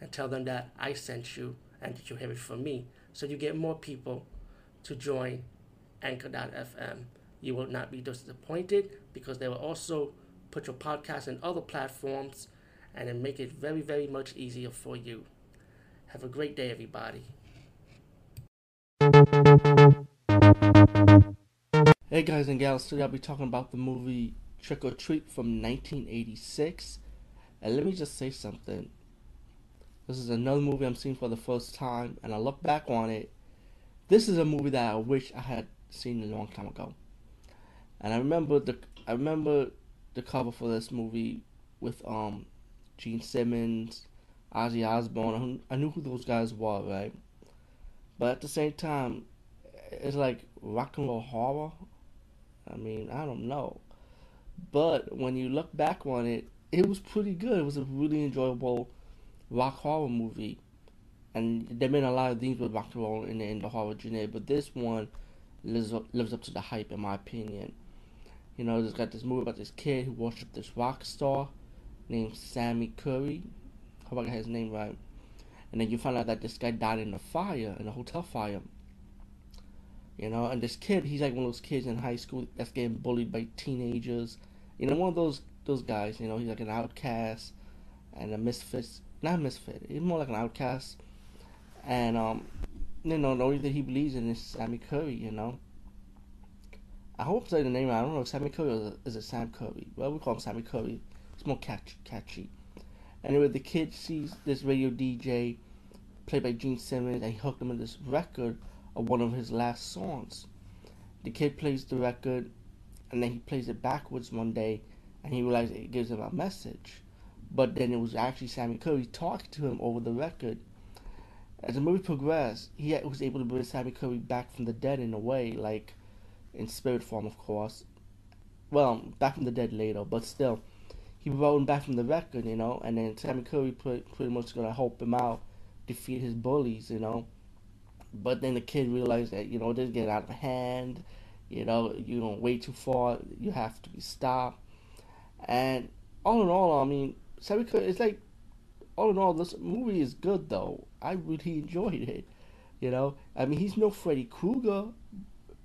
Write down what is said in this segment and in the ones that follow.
and tell them that I sent you and that you have it from me. So you get more people to join Anchor.fm. You will not be disappointed because they will also put your podcast in other platforms and then make it very, very much easier for you. Have a great day, everybody. Hey guys and gals, today I'll be talking about the movie Trick or Treat from 1986. And let me just say something. This is another movie I'm seeing for the first time, and I look back on it. This is a movie that I wish I had seen a long time ago. And I remember the I remember the cover for this movie with um Gene Simmons, Ozzy Osbourne. I knew who those guys were, right? But at the same time, it's like rock and roll horror. I mean, I don't know. But when you look back on it, it was pretty good. It was a really enjoyable rock horror movie. And there been a lot of things with rock and roll in the, in the horror genre, but this one lives up, lives up to the hype, in my opinion. You know, there's got this movie about this kid who worshipped this rock star named Sammi Curry. Hope I got his name right. And then you find out that this guy died in a fire, in a hotel fire. You know, and this kid, he's like one of those kids in high school that's getting bullied by teenagers. You know, one of those those guys. You know, he's like an outcast and a misfit. Not a misfit. He's more like an outcast. And um, you know, the only thing he believes in is Sammi Curry. You know. I hope I say the name. I don't know if Sammi Curry or is it Sam Curry. Well, we call him Sammi Curry. It's more catchy. catchy. Anyway, the kid sees this radio DJ played by Gene Simmons, and he hooked him in this record of one of his last songs. The kid plays the record and then he plays it backwards one day and he realizes it gives him a message. But then it was actually Sammi Curry talking to him over the record. As the movie progressed, he was able to bring Sammi Curry back from the dead in a way, like in spirit form, of course. Well, back from the dead later, but still, he brought him back from the record, you know. And then Sammi Curry pretty much gonna help him out, defeat his bullies, you know. But then the kid realized that you know this getting out of hand. You know, you don't way too far. You have to be stopped. And all in all, I mean, Sammi it's like all in all, this movie is good though. I really enjoyed it. You know, I mean, he's no Freddy Krueger.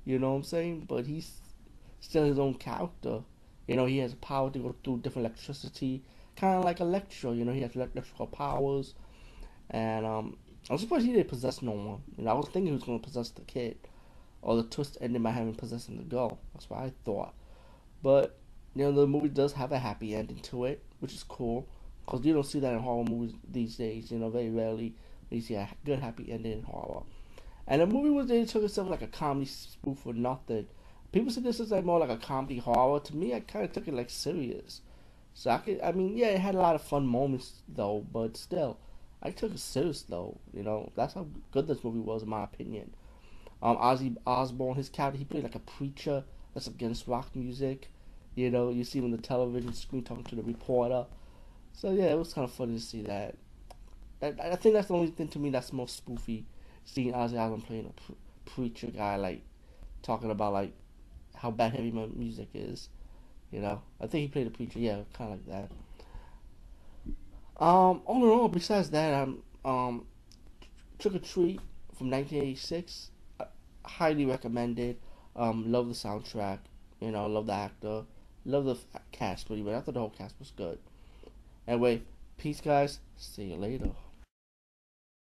You know what I'm saying? But he's still his own character. You know, he has power to go through different electricity, kind of like Electro. You know, he has electrical powers, and um, I'm surprised he didn't possess no one. You know, I was thinking he was going to possess the kid. Or the twist ended by having possessing the girl. That's what I thought. But, know, the movie does have a happy ending to it, which is cool. Because you don't see that in horror movies these days. You know, very rarely you see a good happy ending in horror. And the movie was they took itself like a comedy spoof for nothing. People say this is like more like a comedy horror. To me, I kind of took it like serious. So I could, I mean, yeah, it had a lot of fun moments though, but still, I took it serious though. You know, that's how good this movie was in my opinion. Um, Ozzy Osbourne, his character, he played like a preacher that's against rock music. You know, you see him on the television screen talking to the reporter. So yeah, it was kind of funny to see that. I, I think that's the only thing to me that's most spoofy, seeing Ozzy Osbourne playing a pre- preacher guy, like talking about like how bad heavy metal music is. You know, I think he played a preacher. Yeah, kind of like that. Um, all in all, besides that, um, um, Trick or Treat from 1986, uh, highly recommended. Um, love the soundtrack. You know, love the actor. Love the cast pretty much. I thought the whole cast was good. Anyway, peace, guys. See you later.